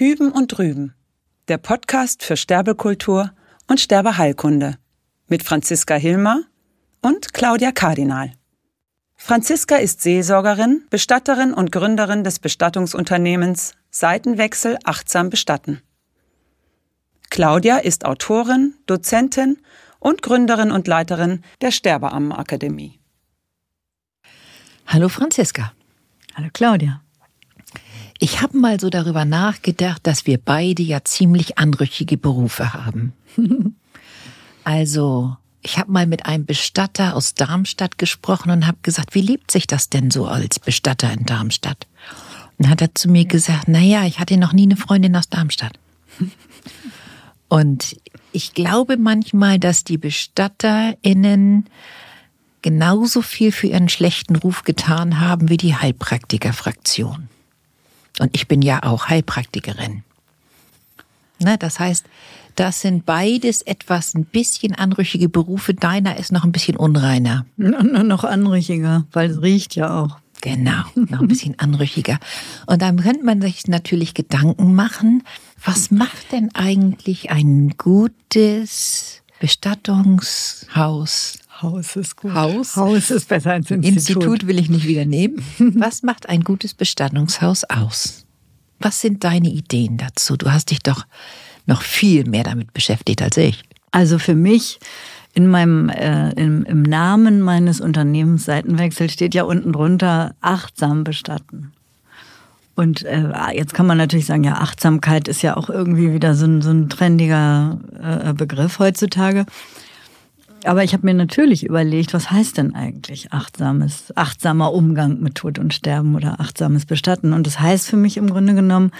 Hüben und Drüben, der Podcast für Sterbekultur und Sterbeheilkunde mit Franziska Hilmer und Claudia Kardinal. Franziska ist Seelsorgerin, Bestatterin und Gründerin des Bestattungsunternehmens Seitenwechsel achtsam bestatten. Claudia ist Autorin, Dozentin und Gründerin und Leiterin der Sterbeammenakademie. Hallo Franziska. Hallo Claudia. Ich habe mal so darüber nachgedacht, dass wir beide ja ziemlich anrüchige Berufe haben. also, ich habe mal mit einem Bestatter aus Darmstadt gesprochen und habe gesagt, wie lebt sich das denn so als Bestatter in Darmstadt? Und hat er zu mir gesagt, na ja, ich hatte noch nie eine Freundin aus Darmstadt. Und ich glaube manchmal, dass die BestatterInnen genauso viel für ihren schlechten Ruf getan haben wie die Heilpraktikerfraktion. Und ich bin ja auch Heilpraktikerin. Ne, das heißt, das sind beides etwas ein bisschen anrüchige Berufe. Deiner ist noch ein bisschen unreiner. Noch anrüchiger, weil es riecht ja auch. Genau, noch ein bisschen anrüchiger. Und dann könnte man sich natürlich Gedanken machen, was macht denn eigentlich ein gutes Bestattungshaus Haus ist gut. Haus? Haus ist besser als Institut. Institut will ich nicht wieder nehmen. Was macht ein gutes Bestattungshaus aus? Was sind deine Ideen dazu? Du hast dich doch noch viel mehr damit beschäftigt als ich. Also für mich in meinem äh, im, im Namen meines Unternehmens Seitenwechsel steht ja unten drunter achtsam bestatten. Und äh, jetzt kann man natürlich sagen, ja, Achtsamkeit ist ja auch irgendwie wieder so ein, so ein trendiger äh, Begriff heutzutage. Aber ich habe mir natürlich überlegt, was heißt denn eigentlich achtsames, achtsamer Umgang mit Tod und Sterben oder achtsames Bestatten? Und das heißt für mich im Grunde genommen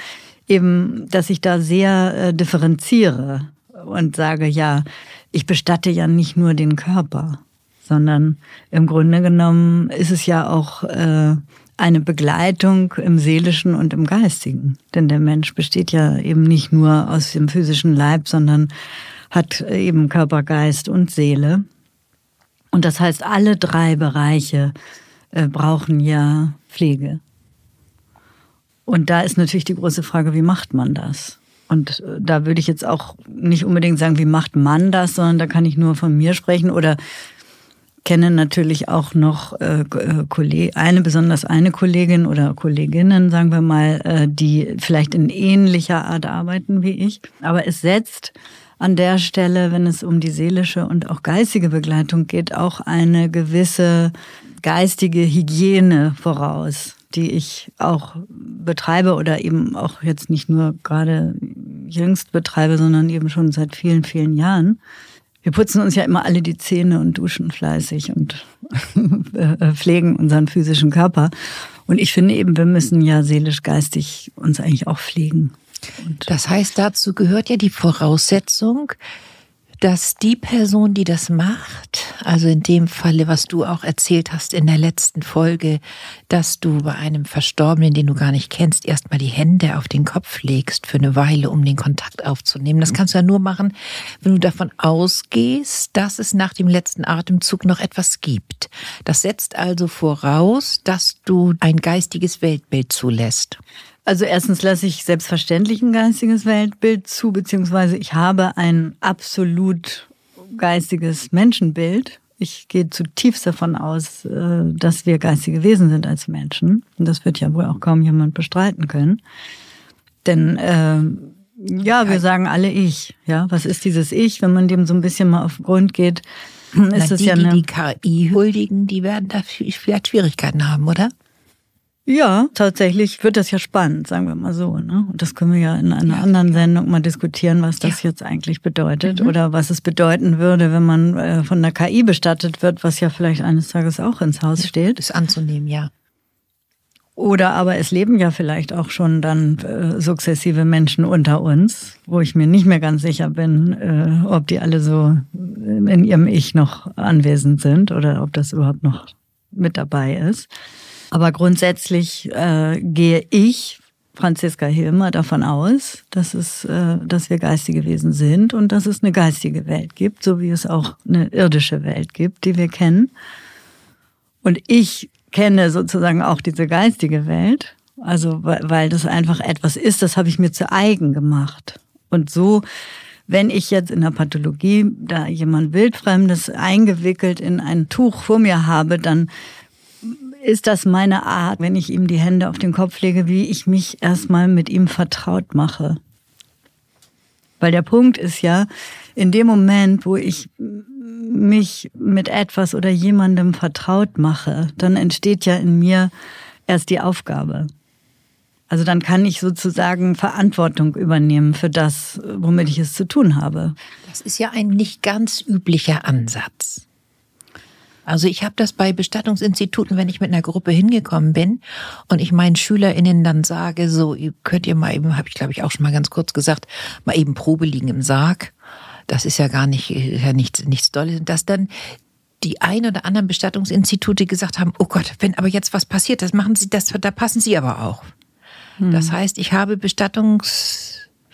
eben, dass ich da sehr äh, differenziere und sage, ja, ich bestatte ja nicht nur den Körper, sondern im Grunde genommen ist es ja auch äh, eine Begleitung im seelischen und im geistigen. Denn der Mensch besteht ja eben nicht nur aus dem physischen Leib, sondern hat eben Körper, Geist und Seele. Und das heißt, alle drei Bereiche äh, brauchen ja Pflege. Und da ist natürlich die große Frage, wie macht man das? Und äh, da würde ich jetzt auch nicht unbedingt sagen, wie macht man das, sondern da kann ich nur von mir sprechen oder kenne natürlich auch noch äh, eine besonders eine Kollegin oder Kolleginnen, sagen wir mal, die vielleicht in ähnlicher Art arbeiten wie ich. Aber es setzt an der Stelle, wenn es um die seelische und auch geistige Begleitung geht, auch eine gewisse geistige Hygiene voraus, die ich auch betreibe oder eben auch jetzt nicht nur gerade jüngst betreibe, sondern eben schon seit vielen, vielen Jahren. Wir putzen uns ja immer alle die Zähne und duschen fleißig und pflegen unseren physischen Körper. Und ich finde eben, wir müssen ja seelisch, geistig uns eigentlich auch pflegen. Und das heißt, dazu gehört ja die Voraussetzung, dass die Person, die das macht, also in dem Falle, was du auch erzählt hast in der letzten Folge, dass du bei einem Verstorbenen, den du gar nicht kennst, erstmal die Hände auf den Kopf legst für eine Weile, um den Kontakt aufzunehmen. Das kannst du ja nur machen, wenn du davon ausgehst, dass es nach dem letzten Atemzug noch etwas gibt. Das setzt also voraus, dass du ein geistiges Weltbild zulässt. Also erstens lasse ich selbstverständlich ein geistiges Weltbild zu, beziehungsweise ich habe ein absolut geistiges Menschenbild. Ich gehe zutiefst davon aus, äh, dass wir geistige Wesen sind als Menschen. Und das wird ja wohl auch kaum jemand bestreiten können. Denn äh, ja, wir sagen alle ich. Ja, was ist dieses Ich? Wenn man dem so ein bisschen mal auf den Grund geht, ist es ja eine. Die, die KI huldigen, die werden da vielleicht Schwierigkeiten haben, oder? Ja, tatsächlich wird das ja spannend, sagen wir mal so. Ne? Und das können wir ja in einer ja, anderen Sendung mal diskutieren, was das ja. jetzt eigentlich bedeutet mhm. oder was es bedeuten würde, wenn man äh, von der KI bestattet wird, was ja vielleicht eines Tages auch ins Haus steht. Ist anzunehmen, ja. Oder aber es leben ja vielleicht auch schon dann äh, sukzessive Menschen unter uns, wo ich mir nicht mehr ganz sicher bin, äh, ob die alle so in ihrem Ich noch anwesend sind oder ob das überhaupt noch mit dabei ist. Aber grundsätzlich äh, gehe ich, Franziska Hilmer, davon aus, dass, es, äh, dass wir geistige Wesen sind und dass es eine geistige Welt gibt, so wie es auch eine irdische Welt gibt, die wir kennen. Und ich kenne sozusagen auch diese geistige Welt Also weil das einfach etwas ist, das habe ich mir zu eigen gemacht. Und so, wenn ich jetzt in der Pathologie da jemand Wildfremdes eingewickelt in ein Tuch vor mir habe, dann ist das meine Art, wenn ich ihm die Hände auf den Kopf lege, wie ich mich erstmal mit ihm vertraut mache. Weil der Punkt ist ja, in dem Moment, wo ich mich mit etwas oder jemandem vertraut mache, dann entsteht ja in mir erst die Aufgabe. Also dann kann ich sozusagen Verantwortung übernehmen für das, womit ich es zu tun habe. Das ist ja ein nicht ganz üblicher Ansatz. Also ich habe das bei Bestattungsinstituten, wenn ich mit einer Gruppe hingekommen bin und ich meinen SchülerInnen dann sage, so könnt ihr mal eben, habe ich glaube ich auch schon mal ganz kurz gesagt, mal eben Probe liegen im Sarg. Das ist ja gar nicht, ja nichts, nichts Dolles. Dass dann die ein oder anderen Bestattungsinstitute gesagt haben, oh Gott, wenn aber jetzt was passiert, das machen Sie, das, da passen Sie aber auch. Hm. Das heißt, ich habe Bestattungs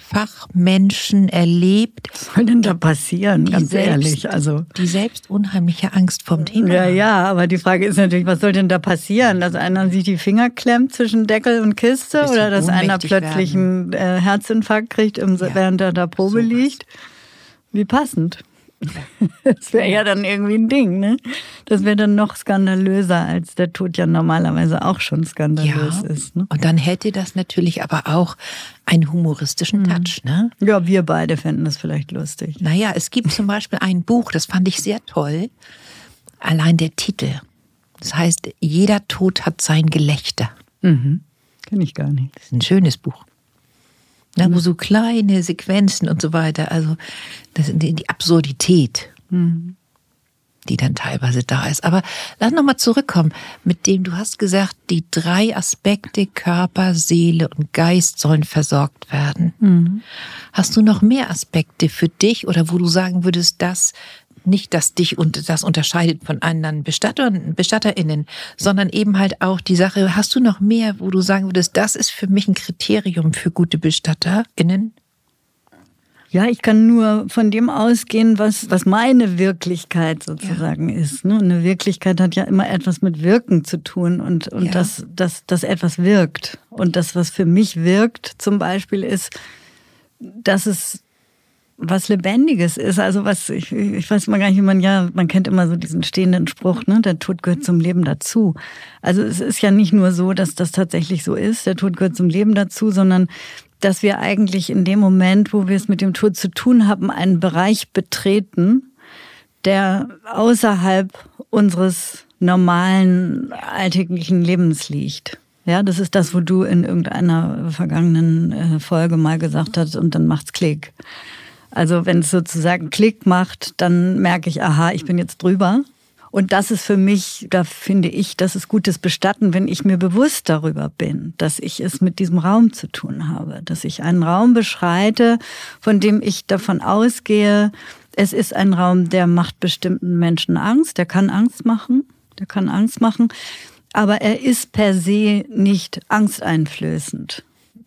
Fachmenschen erlebt. Was soll denn da passieren, ganz selbst, ehrlich? Also die selbst unheimliche Angst vom Thema. Ja, ja, aber die Frage ist natürlich, was soll denn da passieren? Dass einer sich die Finger klemmt zwischen Deckel und Kiste oder dass einer plötzlich werden. einen äh, Herzinfarkt kriegt, ja, während er da Probe sowas. liegt? Wie passend. Das wäre ja dann irgendwie ein Ding, ne? Das wäre dann noch skandalöser, als der Tod ja normalerweise auch schon skandalös ja. ist. Ne? Und dann hätte das natürlich aber auch einen humoristischen mhm. Touch, ne? Ja, wir beide fänden das vielleicht lustig. Naja, es gibt zum Beispiel ein Buch, das fand ich sehr toll. Allein der Titel. Das heißt, jeder Tod hat sein Gelächter. Mhm. Kenne ich gar nicht. Das ist ein schönes Buch. Ne, wo so kleine Sequenzen und so weiter, also das, die, die Absurdität, mhm. die dann teilweise da ist. Aber lass nochmal zurückkommen, mit dem du hast gesagt, die drei Aspekte Körper, Seele und Geist sollen versorgt werden. Mhm. Hast du noch mehr Aspekte für dich oder wo du sagen würdest, das nicht, dass dich und das unterscheidet von anderen Bestattern, BestatterInnen, sondern eben halt auch die Sache, hast du noch mehr, wo du sagen würdest, das ist für mich ein Kriterium für gute BestatterInnen? Ja, ich kann nur von dem ausgehen, was, was meine Wirklichkeit sozusagen ja. ist. Ne? Eine Wirklichkeit hat ja immer etwas mit Wirken zu tun und, und ja. dass, dass, dass etwas wirkt. Und das, was für mich wirkt, zum Beispiel, ist, dass es was Lebendiges ist. Also was, ich, ich weiß mal gar nicht, wie man ja, man kennt immer so diesen stehenden Spruch, ne, der Tod gehört zum Leben dazu. Also es ist ja nicht nur so, dass das tatsächlich so ist, der Tod gehört zum Leben dazu, sondern dass wir eigentlich in dem Moment, wo wir es mit dem Tod zu tun haben, einen Bereich betreten, der außerhalb unseres normalen alltäglichen Lebens liegt. Ja, das ist das, wo du in irgendeiner vergangenen äh, Folge mal gesagt hast, und dann macht's Klick. Also wenn es sozusagen Klick macht, dann merke ich, aha, ich bin jetzt drüber. Und das ist für mich, da finde ich, das ist gutes Bestatten, wenn ich mir bewusst darüber bin, dass ich es mit diesem Raum zu tun habe, dass ich einen Raum beschreite, von dem ich davon ausgehe, es ist ein Raum, der macht bestimmten Menschen Angst, der kann Angst machen, der kann Angst machen, aber er ist per se nicht angsteinflößend,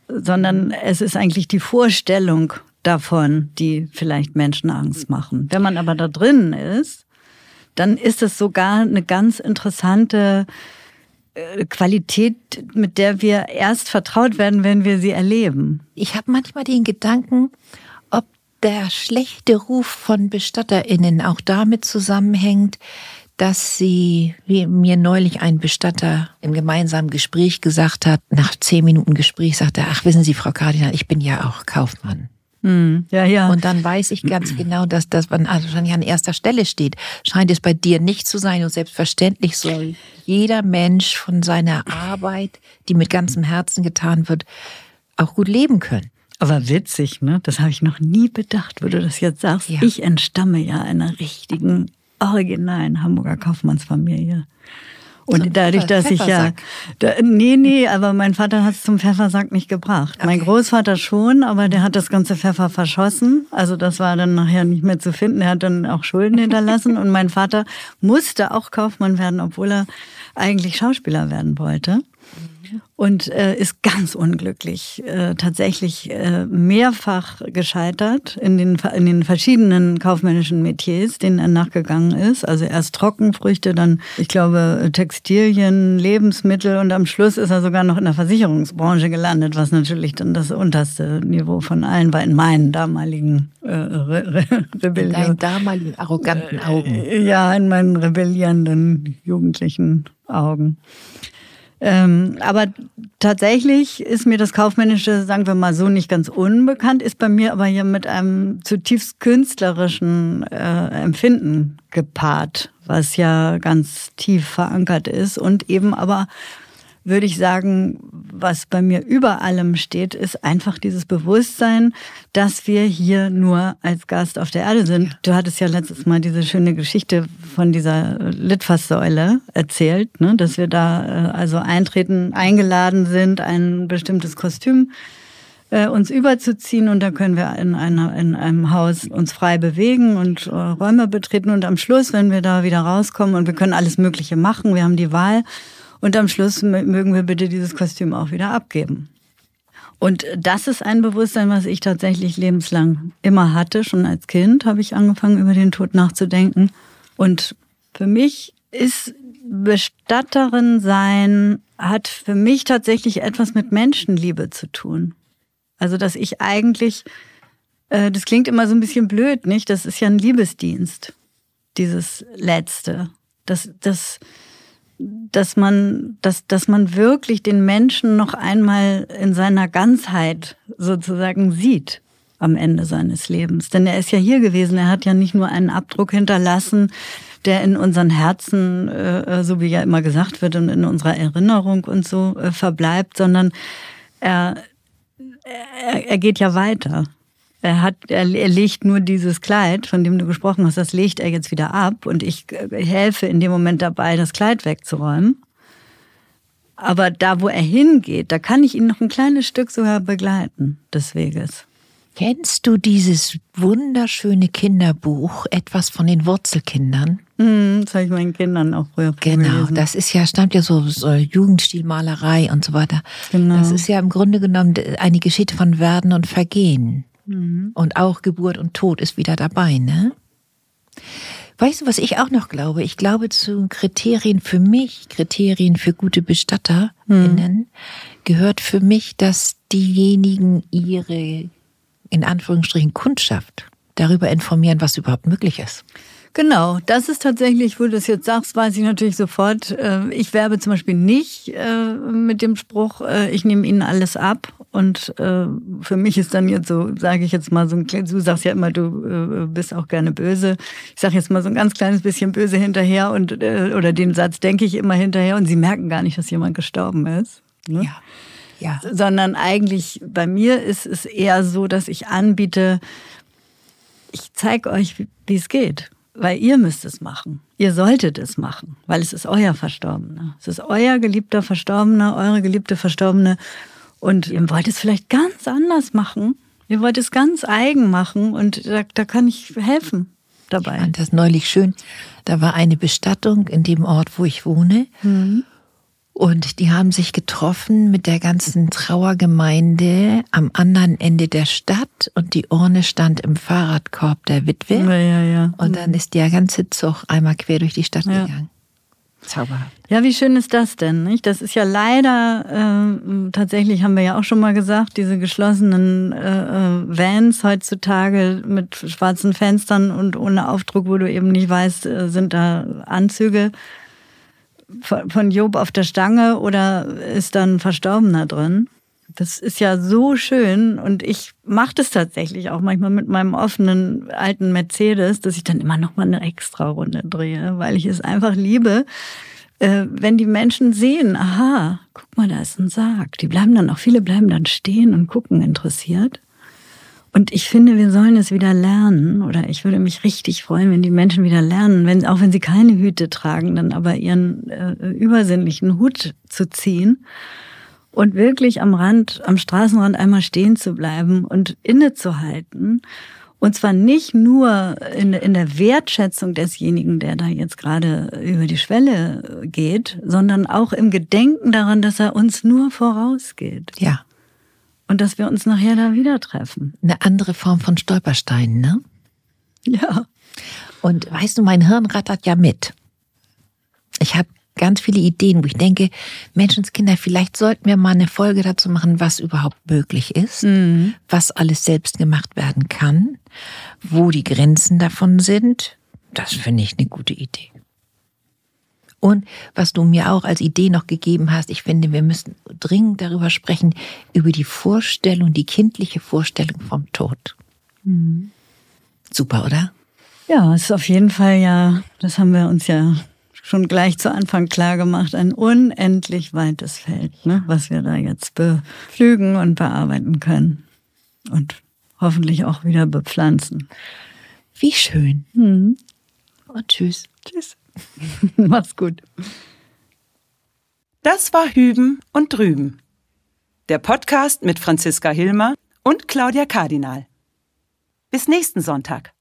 sondern es ist eigentlich die Vorstellung davon, die vielleicht Menschen Angst machen. Wenn man aber da drin ist, dann ist es sogar eine ganz interessante äh, Qualität, mit der wir erst vertraut werden, wenn wir sie erleben. Ich habe manchmal den Gedanken, ob der schlechte Ruf von Bestatterinnen auch damit zusammenhängt, dass sie, wie mir neulich ein Bestatter im gemeinsamen Gespräch gesagt hat, nach zehn Minuten Gespräch sagte ach wissen Sie, Frau Kardinal, ich bin ja auch Kaufmann. Hm, ja, ja. Und dann weiß ich ganz genau, dass das wahrscheinlich an erster Stelle steht. Scheint es bei dir nicht zu sein und selbstverständlich soll jeder Mensch von seiner Arbeit, die mit ganzem Herzen getan wird, auch gut leben können. Aber witzig, ne? Das habe ich noch nie bedacht, wo du das jetzt sagst. Ja. Ich entstamme ja einer richtigen, originalen Hamburger Kaufmannsfamilie. Und dadurch, dass ich ja, da, nee, nee, aber mein Vater hat es zum Pfeffersack nicht gebracht. Okay. Mein Großvater schon, aber der hat das ganze Pfeffer verschossen. Also das war dann nachher nicht mehr zu finden. Er hat dann auch Schulden hinterlassen. Und mein Vater musste auch Kaufmann werden, obwohl er eigentlich Schauspieler werden wollte. Und äh, ist ganz unglücklich, äh, tatsächlich äh, mehrfach gescheitert in den, in den verschiedenen kaufmännischen Metiers, denen er nachgegangen ist. Also erst Trockenfrüchte, dann, ich glaube, Textilien, Lebensmittel und am Schluss ist er sogar noch in der Versicherungsbranche gelandet, was natürlich dann das unterste Niveau von allen war in meinen damaligen äh, Re Re Rebellion. In deinen damaligen arroganten Augen. Äh, ja, in meinen rebellierenden jugendlichen Augen. Ähm, aber tatsächlich ist mir das Kaufmännische, sagen wir mal so, nicht ganz unbekannt, ist bei mir aber hier mit einem zutiefst künstlerischen äh, Empfinden gepaart, was ja ganz tief verankert ist und eben aber würde ich sagen, was bei mir über allem steht, ist einfach dieses Bewusstsein, dass wir hier nur als Gast auf der Erde sind. Du hattest ja letztes Mal diese schöne Geschichte von dieser Litfaßsäule erzählt, ne? dass wir da äh, also eintreten, eingeladen sind, ein bestimmtes Kostüm äh, uns überzuziehen und da können wir in, einer, in einem Haus uns frei bewegen und äh, Räume betreten und am Schluss, wenn wir da wieder rauskommen und wir können alles Mögliche machen, wir haben die Wahl, und am Schluss mögen wir bitte dieses Kostüm auch wieder abgeben. Und das ist ein Bewusstsein, was ich tatsächlich lebenslang immer hatte. Schon als Kind habe ich angefangen, über den Tod nachzudenken. Und für mich ist Bestatterin sein, hat für mich tatsächlich etwas mit Menschenliebe zu tun. Also, dass ich eigentlich, äh, das klingt immer so ein bisschen blöd, nicht? Das ist ja ein Liebesdienst, dieses Letzte. Das, das, dass man, dass, dass man wirklich den Menschen noch einmal in seiner Ganzheit sozusagen sieht am Ende seines Lebens. Denn er ist ja hier gewesen. Er hat ja nicht nur einen Abdruck hinterlassen, der in unseren Herzen, äh, so wie ja immer gesagt wird, und in unserer Erinnerung und so äh, verbleibt, sondern er, er, er geht ja weiter. Er hat, er, er legt nur dieses Kleid, von dem du gesprochen hast, das legt er jetzt wieder ab und ich äh, helfe in dem Moment dabei, das Kleid wegzuräumen. Aber da, wo er hingeht, da kann ich ihn noch ein kleines Stück sogar begleiten des Weges. Kennst du dieses wunderschöne Kinderbuch, etwas von den Wurzelkindern? Mm, das habe ich meinen Kindern auch früher Genau, gelesen. das ist ja, stammt ja so, so Jugendstilmalerei und so weiter. Genau. Das ist ja im Grunde genommen eine Geschichte von Werden und Vergehen. Mhm. Und auch Geburt und Tod ist wieder dabei, ne? Weißt du, was ich auch noch glaube? Ich glaube zu Kriterien für mich, Kriterien für gute BestatterInnen, mhm. gehört für mich, dass diejenigen ihre, in Anführungsstrichen, Kundschaft darüber informieren, was überhaupt möglich ist. Genau, das ist tatsächlich, wo du das jetzt sagst, weiß ich natürlich sofort. Äh, ich werbe zum Beispiel nicht äh, mit dem Spruch, äh, ich nehme Ihnen alles ab. Und für mich ist dann jetzt so, sage ich jetzt mal so ein kleines, du sagst ja immer, du bist auch gerne böse. Ich sage jetzt mal so ein ganz kleines bisschen böse hinterher und oder den Satz denke ich immer hinterher und sie merken gar nicht, dass jemand gestorben ist. Ne? Ja. Ja. Sondern eigentlich bei mir ist es eher so, dass ich anbiete, ich zeige euch, wie es geht weil ihr müsst es machen. Ihr solltet es machen, weil es ist euer Verstorbener. Es ist euer geliebter Verstorbener, eure geliebte Verstorbene. Und ihr wollt es vielleicht ganz anders machen. Ihr wollt es ganz eigen machen und da, da kann ich helfen dabei. Ich fand das neulich schön. Da war eine Bestattung in dem Ort, wo ich wohne. Mhm. Und die haben sich getroffen mit der ganzen Trauergemeinde am anderen Ende der Stadt und die Urne stand im Fahrradkorb der Witwe. Ja, ja, ja. Und dann ist der ganze Zug einmal quer durch die Stadt ja. gegangen. Zauberhaft. Ja, wie schön ist das denn? Nicht? Das ist ja leider, äh, tatsächlich haben wir ja auch schon mal gesagt, diese geschlossenen äh, äh Vans heutzutage mit schwarzen Fenstern und ohne Aufdruck, wo du eben nicht weißt, äh, sind da Anzüge von Job auf der Stange oder ist dann ein Verstorbener drin? Das ist ja so schön und ich mache das tatsächlich auch manchmal mit meinem offenen alten Mercedes, dass ich dann immer noch mal eine extra Runde drehe, weil ich es einfach liebe, äh, wenn die Menschen sehen, aha, guck mal, da ist ein Sarg. Die bleiben dann auch, viele bleiben dann stehen und gucken interessiert. Und ich finde, wir sollen es wieder lernen, oder ich würde mich richtig freuen, wenn die Menschen wieder lernen, wenn, auch wenn sie keine Hüte tragen, dann aber ihren äh, übersinnlichen Hut zu ziehen und wirklich am Rand, am Straßenrand einmal stehen zu bleiben und innezuhalten Und zwar nicht nur in, in der Wertschätzung desjenigen, der da jetzt gerade über die Schwelle geht, sondern auch im Gedenken daran, dass er uns nur vorausgeht. Ja. Und dass wir uns nachher da wieder treffen. Eine andere Form von Stolpersteinen, ne? Ja. Und weißt du, mein Hirn rattert ja mit. Ich habe ganz viele Ideen, wo ich denke, Menschenskinder, vielleicht sollten wir mal eine Folge dazu machen, was überhaupt möglich ist, mhm. was alles selbst gemacht werden kann, wo die Grenzen davon sind. Das finde ich eine gute Idee. Und was du mir auch als Idee noch gegeben hast, ich finde, wir müssen dringend darüber sprechen, über die Vorstellung, die kindliche Vorstellung vom Tod. Mhm. Super, oder? Ja, es ist auf jeden Fall ja, das haben wir uns ja schon gleich zu Anfang klar gemacht, ein unendlich weites Feld, ne, was wir da jetzt bepflügen und bearbeiten können. Und hoffentlich auch wieder bepflanzen. Wie schön. Mhm. Und tschüss. Tschüss. Mach's gut. Das war Hüben und Drüben. Der Podcast mit Franziska Hilmer und Claudia Kardinal. Bis nächsten Sonntag.